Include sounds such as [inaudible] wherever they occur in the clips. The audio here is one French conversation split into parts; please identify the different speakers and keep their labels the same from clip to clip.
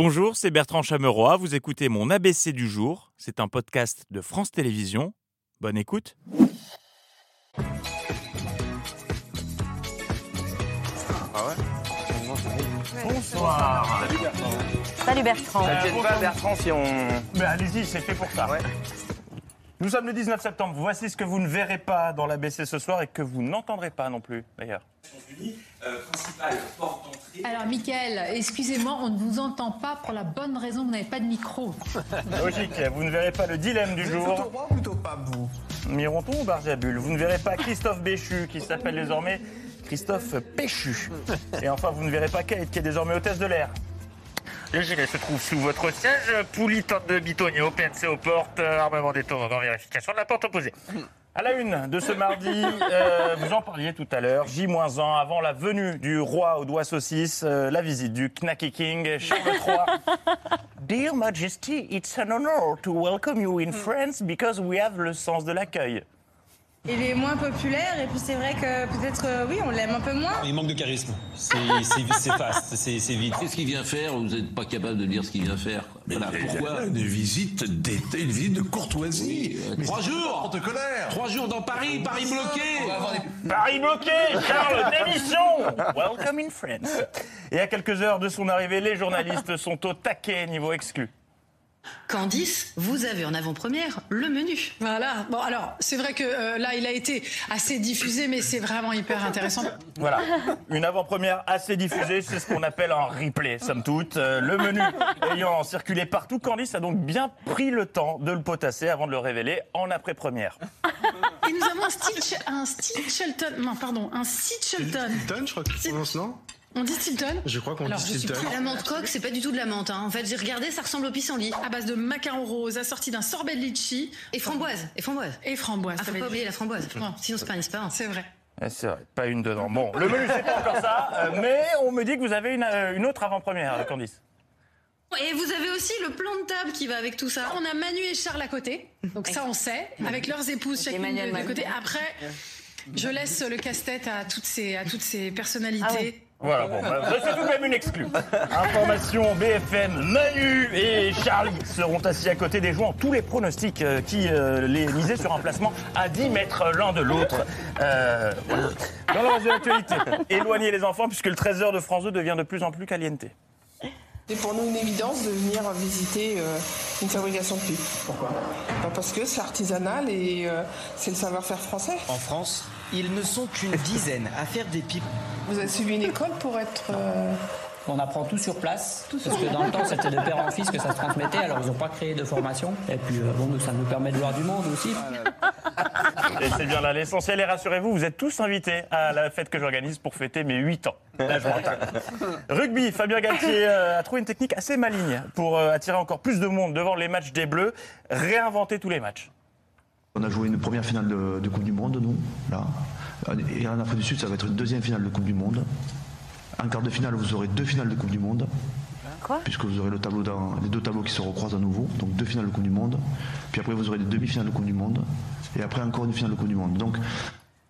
Speaker 1: Bonjour, c'est Bertrand Chameroy. Vous écoutez mon ABC du jour. C'est un podcast de France Télévisions. Bonne écoute.
Speaker 2: Bonsoir.
Speaker 3: Salut Bertrand.
Speaker 2: Te
Speaker 4: gêne pas, Bertrand, si on.
Speaker 2: Mais allez-y, c'est fait pour ça.
Speaker 4: Ouais.
Speaker 2: Nous sommes le 19 septembre. Voici ce que vous ne verrez pas dans l'ABC ce soir et que vous n'entendrez pas non plus, d'ailleurs.
Speaker 5: Alors, Michael, excusez-moi, on ne vous entend pas pour la bonne raison, vous n'avez pas de micro. [laughs]
Speaker 2: Logique, vous ne verrez pas le dilemme du jour.
Speaker 4: droit plutôt pas vous?
Speaker 2: Mironton ou Barjabul Vous ne verrez pas Christophe Béchu, qui s'appelle désormais Christophe Péchu. Et enfin, vous ne verrez pas Kate, qui est désormais hôtesse de l'air. Le gilet se trouve sous votre siège. Poulie, tente de bitonio, PNC aux portes, euh, armement des toboggans, vérification de la porte opposée. À la une de ce mardi, [laughs] euh, vous en parliez tout à l'heure, J-1 avant la venue du roi aux doigts saucisses, euh, la visite du Knacky King, Charles III. [laughs] Dear Majesty, it's an honor to welcome you in France because we have le sens de l'accueil.
Speaker 6: Il est moins populaire et puis c'est vrai que peut-être euh, oui on l'aime un peu moins.
Speaker 7: Il manque de charisme. C'est c'est- c'est vite.
Speaker 8: Qu'est-ce qu'il vient faire? Vous n'êtes pas capable de dire ce qu'il vient faire. Voilà, pourquoi?
Speaker 9: Une visite d'été, une visite de courtoisie. Mais
Speaker 8: Trois jours
Speaker 9: protocolaire.
Speaker 8: Trois jours dans Paris, Paris bloqué
Speaker 2: Paris bloqué, Charles, [laughs] démission Welcome in France. Et à quelques heures de son arrivée, les journalistes sont au taquet niveau exclu.
Speaker 10: Candice, vous avez en avant-première le menu.
Speaker 5: Voilà. Bon, alors, c'est vrai que euh, là, il a été assez diffusé, mais c'est vraiment hyper intéressant. [laughs]
Speaker 2: Voilà, une avant-première assez diffusée, c'est ce qu'on appelle un replay, somme toute. Euh, le menu ayant circulé partout, Candice a donc bien pris le temps de le potasser avant de le révéler en après-première.
Speaker 5: Et nous avons un Stitch, un Stilton, non, pardon, un Stilton.
Speaker 9: Hilton, je crois qu'il prononce, non?
Speaker 5: On dit Stilton
Speaker 9: Je crois qu'on dit
Speaker 5: pas-
Speaker 10: La menthe coque, c'est pas du tout de la menthe. hein. En fait, j'ai regardé, ça ressemble au pissenlit.
Speaker 5: à base de macarons roses, assorti d'un sorbet de litchi
Speaker 10: Et framboise, et framboise.
Speaker 5: et framboise.
Speaker 10: Ah, faut pas oublier la framboise.
Speaker 5: Non.
Speaker 10: Sinon, c'est pas un expérience.
Speaker 5: C'est vrai.
Speaker 2: Eh, C'est vrai, pas une dedans. Bon, le menu, c'est pas encore ça, euh, mais on me dit que vous avez une, euh, une autre avant-première, Candice.
Speaker 10: Et vous avez aussi le plan de table qui va avec tout ça.
Speaker 5: On a Manu et Charles à côté, donc ça on sait, avec leurs épouses chacune de, de côté. Après, je laisse le casse-tête à toutes ces, à toutes ces personnalités.
Speaker 2: Voilà, bon, bah, c'est tout de même une exclue. Information BFM, Manu et Charlie seront assis à côté des joueurs. Tous les pronostics euh, qui euh, les misaient sur un placement à 10 mètres l'un de l'autre. Euh, voilà. Dans le reste de l'actualité, éloignez les enfants puisque le trésor de France 2 devient de plus en plus caliente.
Speaker 11: C'est pour nous une évidence de venir visiter euh, une fabrication de pipes. Pourquoi? Parce que c'est artisanal et euh, c'est le savoir-faire français.
Speaker 12: En France, ils ne sont qu'une [laughs] dizaine à faire des pipes.
Speaker 11: Vous avez suivi une école pour être... euh,
Speaker 12: On apprend tout sur place, parce que dans le temps, c'était de père en fils que ça se [laughs] transmettait, alors ils n'ont pas créé de formation. Et puis, euh, bon, nous, ça nous permet de voir du monde aussi. [laughs]
Speaker 2: Et c'est bien là l'essentiel. Et rassurez-vous, vous êtes tous invités à la fête que j'organise pour fêter mes 8 ans. La Jointa. Rugby, Fabien Galtier euh, a trouvé une technique assez maligne pour euh, attirer encore plus de monde devant les matchs des Bleus. Réinventer tous les matchs.
Speaker 13: On a joué une première finale de, de Coupe du Monde, nous, là. Et en Afrique du Sud, ça va être une deuxième finale de Coupe du Monde. En quart de finale, vous aurez deux finales de Coupe du Monde.
Speaker 3: Quoi?
Speaker 13: Puisque vous aurez le tableau dans- les deux tableaux qui se recroisent à nouveau. Donc deux finales de Coupe du Monde. Puis après, vous aurez des demi-finales de Coupe du Monde. Et après, encore une finale de Coupe du Monde. Donc,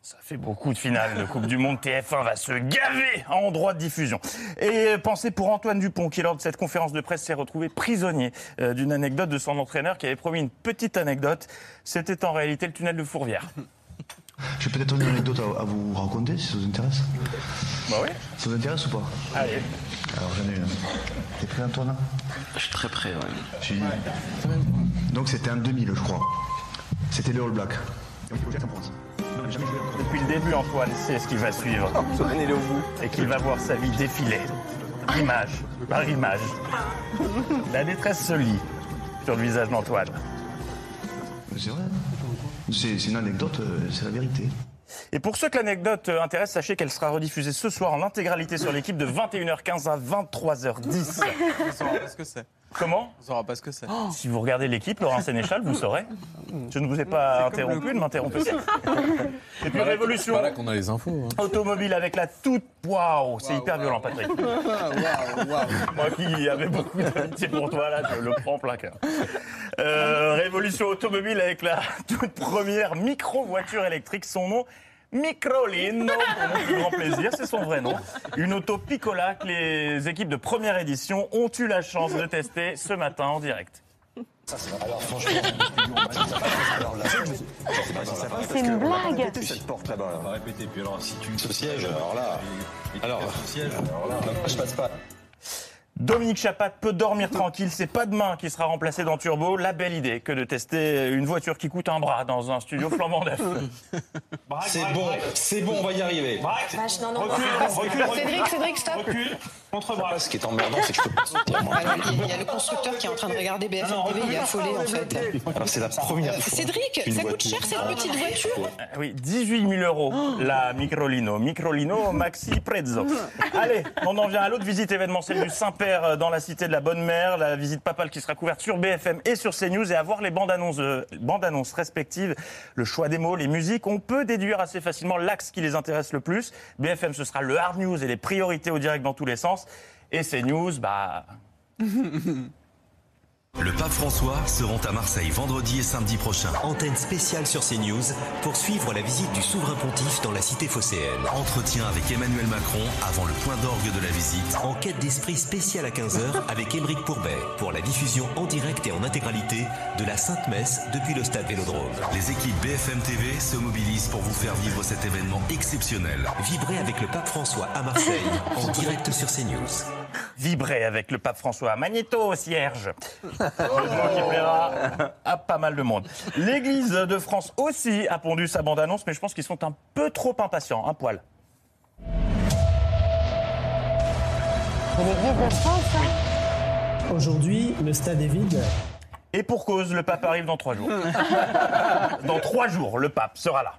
Speaker 2: Ça fait beaucoup de finales de Coupe du Monde. TF1 va se gaver en droit de diffusion. Et euh, pensez pour Antoine Dupont, qui lors de cette conférence de presse s'est retrouvé prisonnier euh, d'une anecdote de son entraîneur qui avait promis une petite anecdote. C'était en réalité le tunnel de Fourvière. [laughs]
Speaker 13: j'ai peut-être une anecdote à, vous raconter, si ça vous intéresse.
Speaker 2: Bah oui.
Speaker 13: Ça vous intéresse ou pas?
Speaker 2: Allez.
Speaker 13: Alors, j'en ai une. T'es prêt, Antoine?
Speaker 8: Je suis très près, ouais.
Speaker 13: J'ai- Donc, c'était en 2000, je crois. C'était les All Blacks.
Speaker 2: Depuis le début, Antoine sait ce qui va suivre.
Speaker 4: Antoine, est au bout.
Speaker 2: et qu'il va voir sa vie défiler, image par image. La détresse se lit sur le visage d'Antoine.
Speaker 13: C'est vrai. C'est c'est une anecdote, euh, c'est la vérité.
Speaker 2: Et pour ceux que l'anecdote euh, intéresse, sachez qu'elle sera rediffusée ce soir en intégralité sur l'équipe de 21h15 à 23h10.
Speaker 4: On saura pas ce que c'est?
Speaker 2: Comment
Speaker 4: On saura pas ce que c'est.
Speaker 2: Si vous regardez l'équipe, Laurent Sénéchal, vous saurez. [laughs] Je ne vous ai pas interrompu, ne m'interrompez pas. [laughs] Et puis Révolution
Speaker 4: C'est pas là qu'on a les infos. hein.
Speaker 2: automobile avec la toute... Waouh, c'est hyper violent, Patrick. [laughs]
Speaker 4: Waouh, waouh.
Speaker 2: Moi qui avais beaucoup d'amitié pour toi, là, je le prends plein cœur. Euh, révolution automobile avec la toute première micro-voiture électrique. Son nom, Microlino, pour [laughs] mon plus grand plaisir, c'est son vrai nom. Une auto Piccola que les équipes de première édition ont eu la chance de tester ce matin en direct.
Speaker 14: Alors franchement,
Speaker 3: C'est une blague.
Speaker 14: cette porte là-bas. On va répéter. Puis alors, si tu ce siège, alors là, alors ce siège, alors là, je passe pas.
Speaker 2: Dominique Chapat peut dormir tranquille, c'est pas demain qui sera remplacé dans Turbo. La belle idée que de tester une voiture qui coûte un bras dans un studio flambant neuf. [laughs]
Speaker 7: C'est bon, c'est bon, on va y arriver.
Speaker 3: Vache, non, non.
Speaker 2: Recule, recule,
Speaker 5: Cédric, Cédric, stop.
Speaker 2: recule, contre-bras.
Speaker 14: Ce qui est emmerdant, c'est que je peux pas sortir, moi.
Speaker 11: Alors, il y a le constructeur qui est en train de regarder BFM TV, il est affolé en fait.
Speaker 14: Alors c'est la première fois.
Speaker 11: Cédric, ça coûte cher cette petite voiture?
Speaker 2: Ah Oui, 18 000 euros, la Microlino. Microlino Maxi Prezzo. Allez, on en vient à l'autre visite événementielle du Saint-Père euh, dans la cité de la Bonne Mère. La visite papale qui sera couverte sur BFM et sur CNews et à voir les bandes annonces, euh, bandes annonces respectives, le choix des mots, les musiques. On peut déduire assez facilement l'axe qui les intéresse le plus. BFM, ce sera le hard news et les priorités au direct dans tous les sens. Et CNews, bah, [laughs]
Speaker 15: Le pape François seront à Marseille vendredi et samedi prochain.
Speaker 16: Antenne spéciale sur CNews pour suivre la visite du souverain pontife dans la cité phocéenne.
Speaker 15: Entretien avec Emmanuel Macron avant le point d'orgue de la visite.
Speaker 16: Enquête d'esprit spéciale à 15h avec Émeric Pourbet pour la diffusion en direct et en intégralité de la Sainte Messe depuis le stade Vélodrome.
Speaker 15: Les équipes BFM TV se mobilisent pour vous faire vivre cet événement exceptionnel.
Speaker 16: Vibrez avec le pape François à Marseille [laughs] en direct sur CNews.
Speaker 2: Vibrer avec le pape François. Magnéto, cierge. [laughs] Heureusement qu'il plaira à pas mal de monde. L'Église de France aussi a pondu sa bande-annonce, mais je pense qu'ils sont un peu trop impatients, un poil.
Speaker 3: L'église de France, hein
Speaker 17: Aujourd'hui, le stade est vide.
Speaker 2: Et pour cause, le pape arrive dans trois jours. [laughs] Dans trois jours, le pape sera là.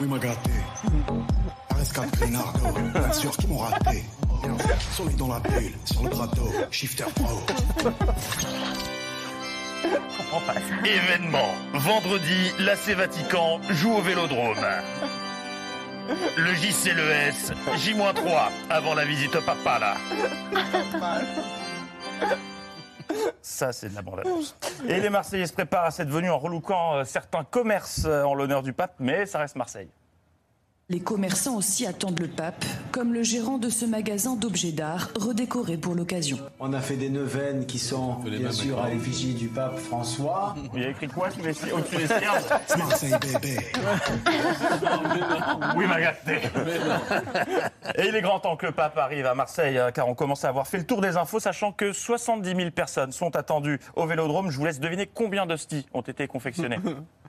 Speaker 9: Oui, m'a gâté. RS4 Grenardo, bien sûr qu'ils dans la sur le shifter pro.
Speaker 2: Événement. Vendredi, l'AC Vatican joue au Vélodrome. Le JCLES, J-3, avant la visite au papa, là. Ça, c'est de la bande-annonce. Et les Marseillais se préparent à cette venue en relouquant euh, certains commerces euh, en l'honneur du pape, mais ça reste Marseille.
Speaker 18: Les commerçants aussi attendent le pape, comme le gérant de ce magasin d'objets d'art redécoré pour l'occasion.
Speaker 17: On a fait des neuvaines qui sont bien sûr à l'effigie du pape François.
Speaker 2: Il y a écrit quoi sous les- au-dessus des [laughs] cierges
Speaker 9: Marseille bébé.
Speaker 2: Oui, m'a gâté. Et il est grand temps que le pape arrive à Marseille, hein, car on commence à avoir fait le tour des infos, sachant que 70 000 personnes sont attendues au Vélodrome. Je vous laisse deviner combien d'hosties ont été confectionnées. [laughs]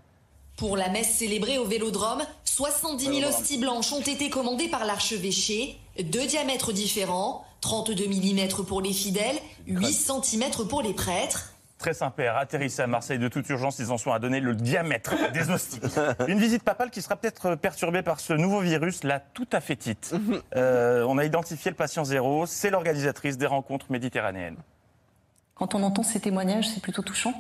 Speaker 19: Pour la messe célébrée au Vélodrome, 70 000 hosties blanches ont été commandées par l'archevêché, deux diamètres différents, 32 mm pour les fidèles, 8 cm pour les prêtres.
Speaker 2: Très Saint-Père, atterrissé à Marseille de toute urgence, ils en sont à donner le diamètre des hosties. [laughs] Une visite papale qui sera peut-être perturbée par ce nouveau virus, la tout à fétite. [laughs] Euh, on a identifié le patient zéro, c'est l'organisatrice des rencontres méditerranéennes.
Speaker 20: Quand on entend ces témoignages, c'est plutôt touchant.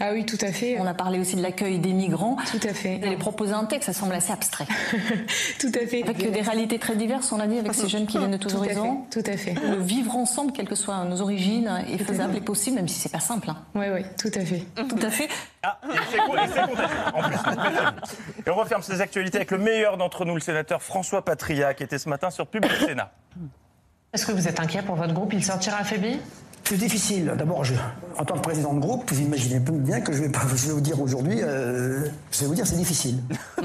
Speaker 5: Ah oui, tout à fait.
Speaker 20: On a parlé aussi de l'accueil des migrants.
Speaker 5: Tout à fait.
Speaker 20: Vous allez proposer un texte, ça semble assez abstrait. [laughs]
Speaker 5: Tout à fait.
Speaker 20: Avec des réalités très diverses, on l'a dit, avec ces jeunes qui viennent de tous
Speaker 5: Tout
Speaker 20: horizons.
Speaker 5: tout à fait.
Speaker 20: Le vivre ensemble, quelles que soient nos origines, est faisable et possible, même si c'est pas simple. hein.
Speaker 5: Oui, oui, tout à fait.
Speaker 20: Tout à fait.
Speaker 2: Ah, et et c'est contagieux, en plus. Et on referme ces actualités avec le meilleur d'entre nous, le sénateur François Patria, qui était ce matin sur Pub du Sénat.
Speaker 21: Est-ce que vous êtes inquiet pour votre groupe? Il sortira affaibli?
Speaker 22: C'est difficile. D'abord, je, en tant que président de groupe, vous imaginez bien que je vais, pas, je vais vous dire aujourd'hui, euh, je vais vous dire c'est difficile. [laughs]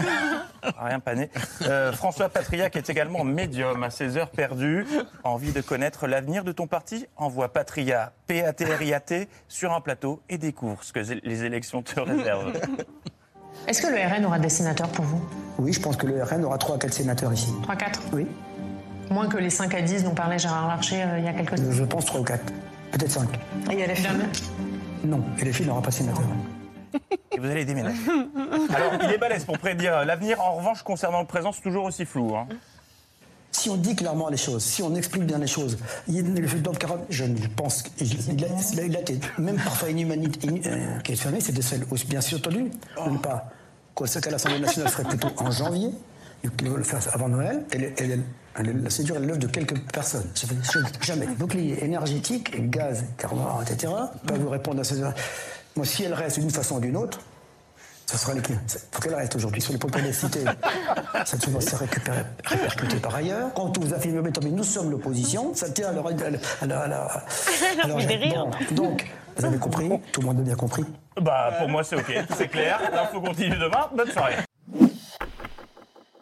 Speaker 2: Rien pané. Euh, François Patria, qui est également médium à ses heures perdues. Envie de connaître l'avenir de ton parti? Envoie Patria, P-A-T-R-I-A-T, sur un plateau et découvre ce que les élections te réservent. [laughs]
Speaker 21: Est-ce que le RN aura des sénateurs pour vous?
Speaker 22: Oui, je pense que le RN aura 3 à 4 sénateurs ici.
Speaker 21: 3-4
Speaker 22: Oui,
Speaker 21: Moins que les 5 à 10 dont parlait Gérard Larcher euh, il y a quelques
Speaker 22: je pense 3 ou 4. Peut-être 5.
Speaker 21: Et il y a les femmes
Speaker 22: Non, et les filles n'aura pas sénateur.
Speaker 2: Et vous allez déménager. Alors, il est balèze pour prédire l'avenir. En revanche, concernant le présent, c'est toujours aussi flou. hein.
Speaker 22: Si on dit clairement les choses, si on explique bien les choses, il y a le fait d'ordre 40, je pense qu'il a, il a- il a été même parfois une humanité euh, qui est fermée, c'est de celle aussi bien sûr entendu, ne pas quoi ce qu'à l'Assemblée nationale serait plutôt en janvier, le faire avant Noël, et, le- et le- elle- la cédure est l'œuvre de quelques personnes. Ça fait jamais. Bouclier énergétique, gaz, carburant, etc. Pas vous répondre à ces. Moi, si elle reste d'une façon ou d'une autre, Ce sera les clients. Faut qu'elle reste aujourd'hui sur les. [laughs] Ça tu va se récupérer, répercuter par ailleurs. Quand vous affirmez, mais nous sommes l'opposition, ça tient à leur. À à à à leur- bon, donc, vous avez compris Tout le monde a bien compris
Speaker 2: Bah, pour moi, c'est OK. C'est clair. L'info continue demain. Bonne soirée.